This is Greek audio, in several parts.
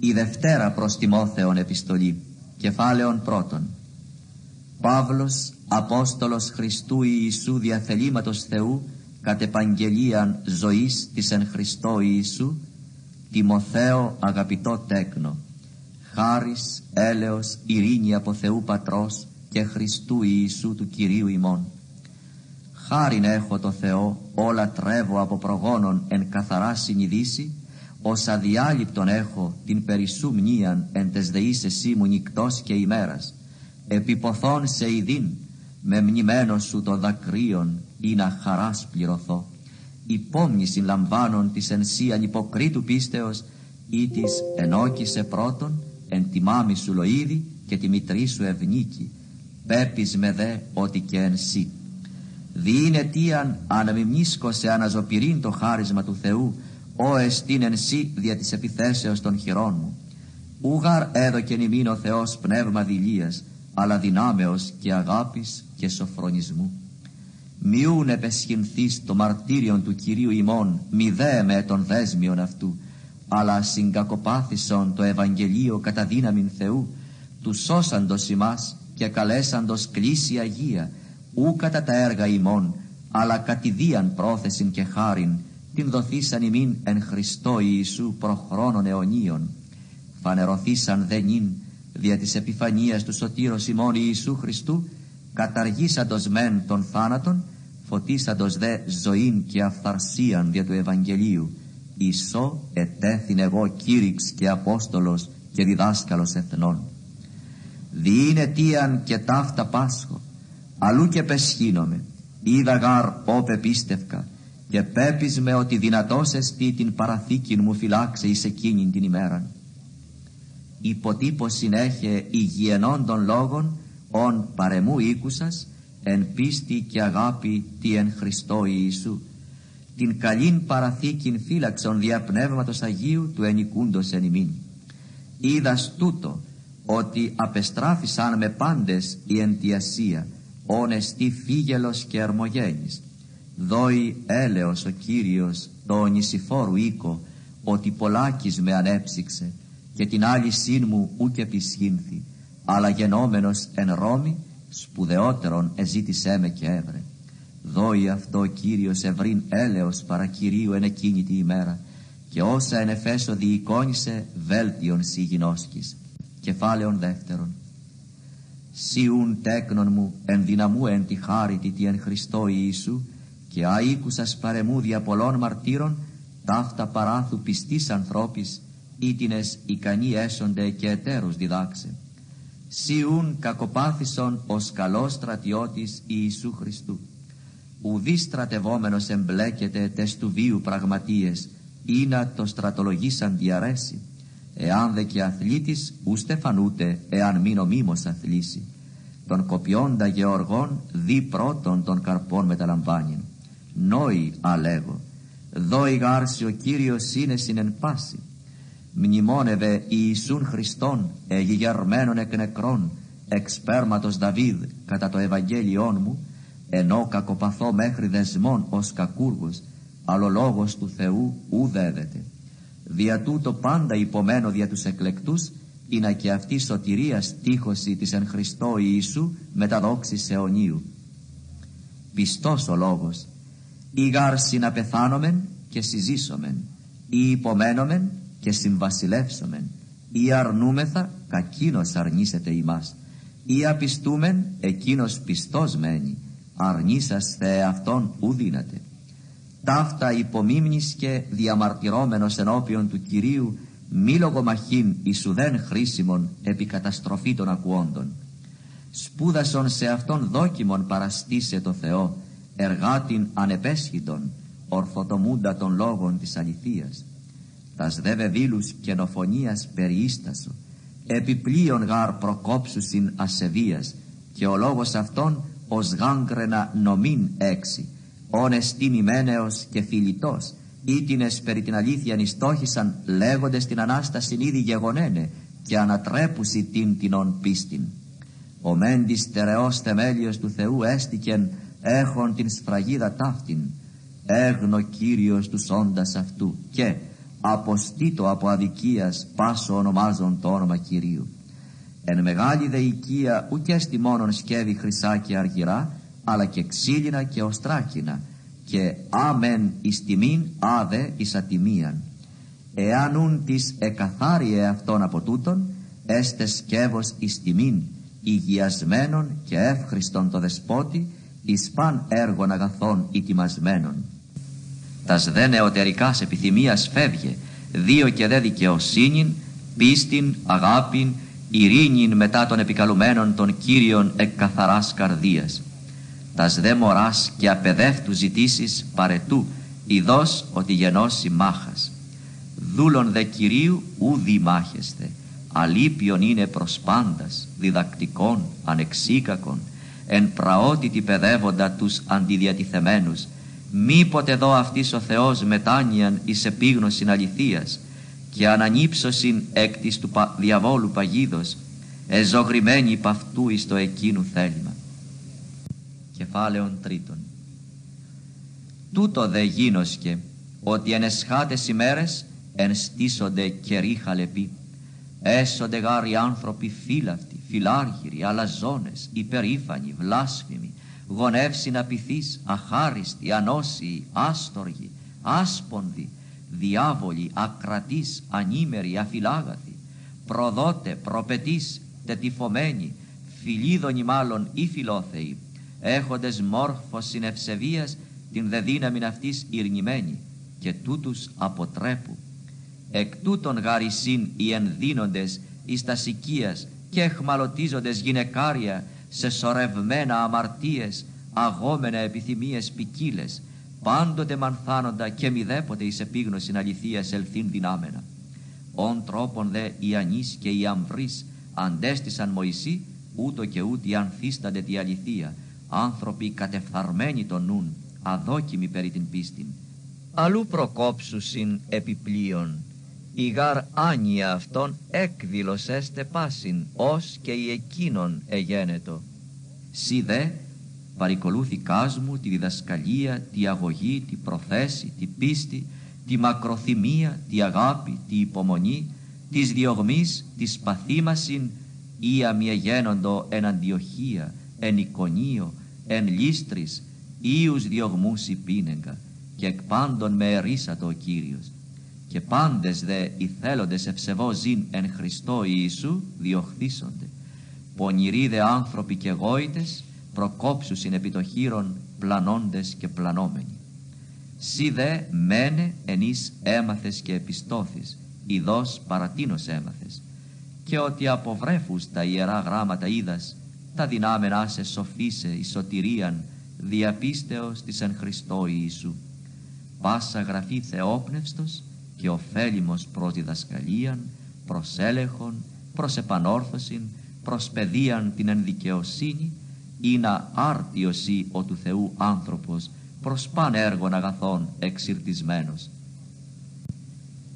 Η Δευτέρα προς Τιμόθεον επιστολή, κεφάλαιον πρώτον. Παύλος, Απόστολος Χριστού Ιησού διαθελήματος Θεού, κατ' επαγγελίαν ζωής της εν Χριστώ Ιησού, Τιμοθέο αγαπητό τέκνο, χάρις, έλεος, ειρήνη από Θεού Πατρός και Χριστού Ιησού του Κυρίου ημών. Χάριν έχω το Θεό, όλα τρέβω από προγόνων εν καθαρά συνειδήσει, ως αδιάλειπτον έχω την περισσού μνήαν εν τες δεείς εσύ μου νυκτός και ημέρας, επιποθών σε ειδήν, με μνημένο σου το δακρύον ή να χαράς πληρωθώ. Υπόμνηση λαμβάνων της εν σύ ανυποκρίτου πίστεως ή της ενόκησε πρώτον εν τη μάμη σου λοίδη και τη μητρή σου ευνίκη. Πέπεις με δε ότι και εν σύ. Διήνε τίαν αναμιμνίσκω σε αναζωπηρήν το χάρισμα του Θεού «Ω εστίν εν σύ δια της επιθέσεως των χειρών μου». Ούγαρ έδωκεν ημίν ο Θεός πνεύμα δηλίας, αλλά δυνάμεως και αγάπης και σοφρονισμού. Μιούν επεσχυνθείς το μαρτύριον του Κυρίου ημών, μη δε με τον δέσμιον αυτού, αλλά συγκακοπάθησον το Ευαγγελίο κατά δύναμην Θεού, του σώσαντος ημάς και καλέσαντος κλίση Αγία, ου κατά τα έργα ημών, αλλά κατηδίαν πρόθεσιν και χάριν, την δοθήσαν ημίν εν Χριστώ Ιησού προχρόνων αιωνίων. Φανερωθήσαν δε νυν δια της επιφανίας του σωτήρος ημών Ιησού Χριστού, καταργήσαντος μεν των θάνατων, φωτίσαντος δε ζωήν και αυθαρσίαν δια του Ευαγγελίου. Ισό ετέθην εγώ κήρυξ και Απόστολος και διδάσκαλος εθνών. Διήνε τίαν και ταύτα πάσχο, αλλού και πεσχύνομαι, είδα γάρ όπε πίστευκα, και πέπεις με ότι δυνατός εστί την παραθήκη μου φυλάξε εις εκείνην την ημέραν. Υποτύπω συνέχε υγιενών των λόγων, ον παρεμού οίκουσας, εν πίστη και αγάπη τι εν Χριστώ Ιησού. Την καλήν παραθήκην φύλαξον δια Πνεύματος Αγίου του ενικούντος εν ημίν. Είδας τούτο, ότι απεστράφησαν με πάντες η εντιασία, όν εστί φύγελος και αρμογένης, δόη έλεος ο Κύριος το νησιφόρου οίκο ότι πολλάκις με ανέψυξε και την άλλη σύν μου ούκ επισχύνθη αλλά γενόμενος εν Ρώμη σπουδαιότερον εζήτησέ με και έβρε. Δόη αυτό ο Κύριος ευρύν έλεος παρακυρίου εν εκείνη τη ημέρα και όσα εν Εφέσο διεικόνισε βέλτιον σύ γινώσκης κεφάλαιον δεύτερον. Σιούν τέκνον μου εν δυναμού εν τη χάρητη τι εν Χριστώ Ιησού και αίκουσας παρεμούδια πολλών μαρτύρων ταύτα παράθου πιστής ανθρώπης ήτινες ικανοί έσονται και εταίρους διδάξε. Σιούν κακοπάθησον ως καλός στρατιώτης Ιησού Χριστού. Ουδή στρατευόμενος εμπλέκεται τες του βίου πραγματίες ή να το στρατολογήσαν διαρέσει εάν δε και αθλήτης ουστε φανούτε εάν μη νομίμως αθλήσει. Τον κοπιόντα γεωργών δι πρώτον των καρπών μεταλαμβάνει νόη αλέγω. Δόη γάρση ο Κύριος είναι συνεν πάση. Μνημόνευε Ιησούν Χριστόν εγιγερμένων εκ νεκρών εξ Δαβίδ κατά το Ευαγγέλιόν μου ενώ κακοπαθώ μέχρι δεσμών ως κακούργος αλλά λόγος του Θεού ουδέδεται δια τούτο πάντα υπομένω δια τους εκλεκτούς είναι και αυτή σωτηρία στίχωση της εν Χριστώ Ιησού μεταδόξης αιωνίου. Πιστός ο λόγος ή γάρση να πεθάνομεν και συζήσομεν. Ή υπομένομεν και συμβασιλεύσομεν. Ή αρνούμεθα κακίνος αρνήσεται ημάς. Ή απιστούμεν εκείνος πιστός μένει. Αρνήσαστε αυτόν ουδύνατε ταύτα υπομίμνης και διαμαρτυρόμενος ενώπιον του Κυρίου μη λογομαχήν ισουδέν χρήσιμον επί καταστροφή των ακουόντων. Σπούδασον σε αυτόν δόκιμον παραστήσε το Θεό εργάτην ανεπέσχυτον ορθοτομούντα των λόγων της αληθείας. Τας δε βεβήλους καινοφωνίας περιίστασο επιπλέον γάρ προκόψουσιν ασεβίας και ο λόγος αυτόν ως γάγκρενα νομήν έξι όν εστίμημένεος και φιλιτός ήτινες περί την αλήθεια νηστόχησαν λέγοντες την Ανάσταση ήδη γεγονένε και ανατρέπουσι την τινον πίστην. Ο μέντης στερεός θεμέλιος του Θεού έστικεν έχον την σφραγίδα ταύτην έγνο Κύριος τους όντας αυτού και αποστήτω από αδικίας πάσο ονομάζον το όνομα Κυρίου. Εν μεγάλη δε οικία ουκ μόνον σκεύη χρυσά και αργυρά, αλλά και ξύλινα και οστράκινα, και άμεν εις τιμήν, άδε εις ατιμίαν. Εάν ούν της εκαθάριε αυτόν από τούτον, έστε σκεύος εις τιμήν, υγιασμένον και εύχριστον το δεσπότη, εις παν έργων αγαθών ετοιμασμένων. Τας δε νεωτερικάς επιθυμίας φεύγε, δύο και δε δικαιοσύνην, πίστην, αγάπην, ειρήνην μετά των επικαλουμένων των Κύριων εκ καθαράς καρδίας. Τας δε μωράς και απεδεύτου ζητήσεις παρετού, ειδός ότι γενώσει μάχας. Δούλων δε Κυρίου ουδι μάχεστε, αλήπιον είναι προς πάντας, διδακτικών, ανεξίκακων, εν πραότητη παιδεύοντα τους αντιδιατηθεμένους, μήποτε δω αυτής ο Θεός μετάνοιαν εις επίγνωσιν αληθείας και ανανύψωσιν εκ της του διαβόλου παγίδος, εζωγρημένοι υπ' αυτού εις το εκείνου θέλημα. Κεφάλαιον τρίτον. Τούτο δε γίνοσκε, ότι εν εσχάτες ημέρες ενστήσονται καιροί λεπί Έσονται γάρ οι άνθρωποι φύλαυτοι, φιλάργυροι, αλαζόνες, υπερήφανοι, βλάσφημοι, γονεύσιν απειθείς, αχάριστοι, ανώσιοι, άστοργοι, άσπονδοι, διάβολοι, ακρατείς, ανήμεροι, αφιλάγαθοι, προδότε, προπετείς, τετυφωμένοι, φιλίδωνοι μάλλον ή φιλόθεοι, έχοντες μόρφος συνευσεβίας την δε δύναμην αυτής ειρνημένη και τούτους αποτρέπου εκ τούτων γαρισίν οι ενδύνοντες εις τας σικίας και εχμαλωτίζοντες γυναικάρια σε σορευμένα αμαρτίες αγόμενα επιθυμίες ποικίλες, πάντοτε μανθάνοντα και μηδέποτε εις επίγνωσιν αληθείας ελθύν δυνάμενα. Ον τρόπον δε οι ανείς και οι αμβρείς αντέστησαν Μωυσή ούτω και ούτι ανθίστανται τη αληθεία άνθρωποι κατεφθαρμένοι των νουν αδόκιμοι περί την πίστην αλλού προκόψουσιν επιπλέον η γαρ άνοια αυτόν έκδηλος έστε πάσιν, ως και η εκείνον εγένετο. Σι δε παρικολούθηκάς μου τη διδασκαλία, τη αγωγή, τη προθέση, τη πίστη, τη μακροθυμία, τη αγάπη, τη υπομονή, της διωγμής, της παθήμασιν, ή αμιεγένοντο εν αντιοχία, εν εικονίο, εν λίστρης, ίους διωγμούς υπήνεγκα, και εκ πάντων με ερίσατο ο Κύριος και πάντες δε οι θέλοντες ευσεβώ ζήν εν Χριστώ Ιησού διοχθήσονται. Πονηροί δε άνθρωποι και γόητες προκόψουσιν επί το χείρον πλανώντες και πλανόμενοι. Σι δε μένε ενείς έμαθες και επιστόθης, ειδός παρατίνος έμαθες, και ότι αποβρέφους τα ιερά γράμματα είδας, τα δυνάμενά σε σοφίσε εις σωτηρίαν, διαπίστεως της εν Χριστώ Ιησού. Πάσα γραφή θεόπνευστος, και ωφέλιμος προς διδασκαλίαν, προς έλεγχον, προς επανόρθωσιν, προς παιδείαν την ενδικαιοσύνη, ή να άρτιωση ο του Θεού άνθρωπος προς παν έργων αγαθών εξυρτισμένος.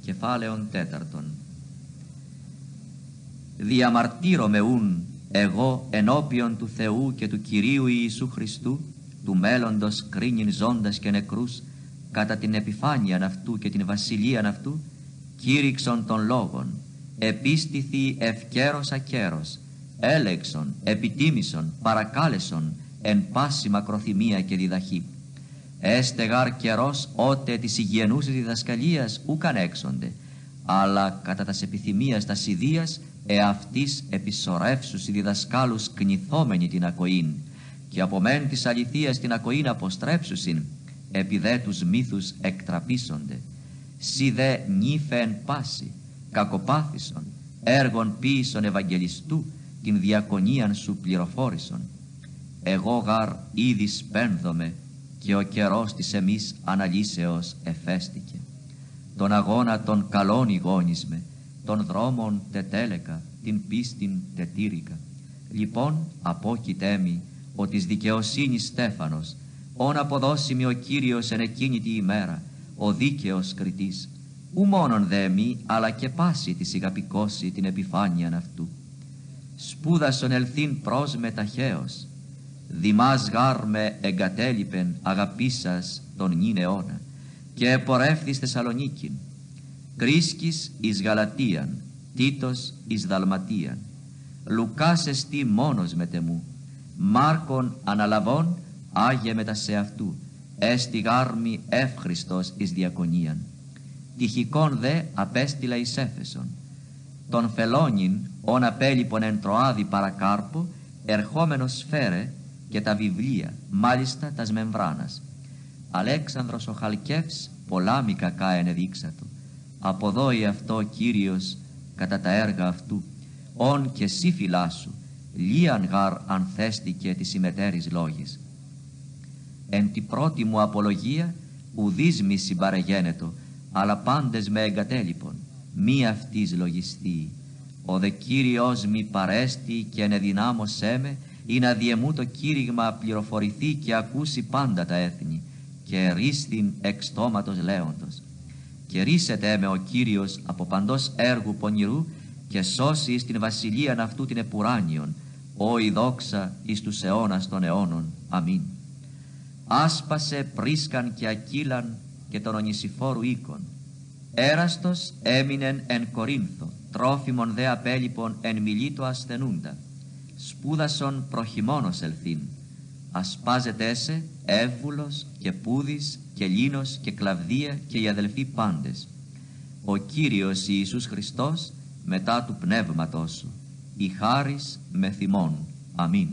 Κεφάλαιον τέταρτον Διαμαρτύρομαι ούν εγώ ενώπιον του Θεού και του Κυρίου Ιησού Χριστού, του μέλλοντος κρίνην ζώντας και νεκρούς, κατά την επιφάνεια αυτού και την βασιλεία αυτού κήρυξον των λόγων επίστηθη ευκαίρος ακέρος έλεξον, επιτίμησον, παρακάλεσον εν πάση μακροθυμία και διδαχή. Έστε γάρ καιρός ότε της υγιενούσης διδασκαλίας ούκαν έξονται αλλά κατά τας επιθυμίας τας ιδίας εαυτής επισορεύσους οι διδασκάλους κνηθόμενοι την ακοήν και από μεν της αληθείας την ακοήν αποστρέψουσιν δε τους μύθους εκτραπίσονται, σι δε νύφεν πάση, κακοπάθησον, έργων ποίησον Ευαγγελιστού, την διακονίαν σου πληροφόρησον. Εγώ γαρ ήδη σπένδομαι και ο καιρός της εμείς αναλύσεως εφέστηκε. Τον αγώνα των καλών ηγόνισμε, των δρόμων τετέλεκα, την πίστην τετήρικα. Λοιπόν απόκειτέ μη, ο της δικαιοσύνης Στέφανος, όν αποδώσιμη ο Κύριος εν εκείνη τη ημέρα, ο δίκαιος κριτής, ου μόνον δε μη, αλλά και πάση της ηγαπικώσει την επιφάνειαν αυτού. Σπούδασον ελθύν προς με ταχαίως, δημάς γάρ με εγκατέλειπεν αγαπήσας τον νυν αιώνα, και επορεύθης Θεσσαλονίκην. Κρίσκης εις Γαλατίαν, Τίτος εις Δαλματίαν. Λουκάς εστί μόνος μετεμού, Μάρκον αναλαβών, Άγιε μετα σε αυτού, έστι γάρμη εύχριστος εις διακονίαν. Τυχικόν δε απέστειλα εις Έφεσον. Τον φελόνιν, όν απέλειπον εν τροάδι παρακάρπο, ερχόμενος φέρε και τα βιβλία, μάλιστα τας μεμβράνας. Αλέξανδρος ο Χαλκεύς πολλά μη κακά ενεδείξατο. Αποδόει αυτό Κύριος κατά τα έργα αυτού, όν και σύ φυλάσσου, λίαν γάρ αν θέστηκε τη συμμετέρης λόγης. Εν τη πρώτη μου απολογία ουδείς μη συμπαρεγένετο, αλλά πάντες με εγκατέλειπον, μη αυτής λογιστή. Ο δε Κύριος μη παρέστη και ενεδυνάμωσέ με, ή να διεμού το κήρυγμα πληροφορηθεί και ακούσει πάντα τα έθνη, και ρίστην εξ στόματος λέοντος. Και ρίσετε με ο Κύριος από παντός έργου πονηρού και σώσει εις την βασιλείαν αυτού την επουράνιον, ο η δόξα εις τους αιώνας των αιώνων. Αμήν. Άσπασε πρίσκαν και ακύλαν και τον ονησιφόρου οίκον. Έραστος έμεινεν εν Κορίνθο, τρόφιμον δε απέλειπον εν μιλήτο ασθενούντα. Σπούδασον προχημόνος ελθύν. Ασπάζεται έσε Εύβουλος και Πούδης και Λίνος και Κλαβδία και οι αδελφοί πάντες. Ο Κύριος Ιησούς Χριστός μετά του πνεύματός σου. Η χάρις με θυμών. Αμήν.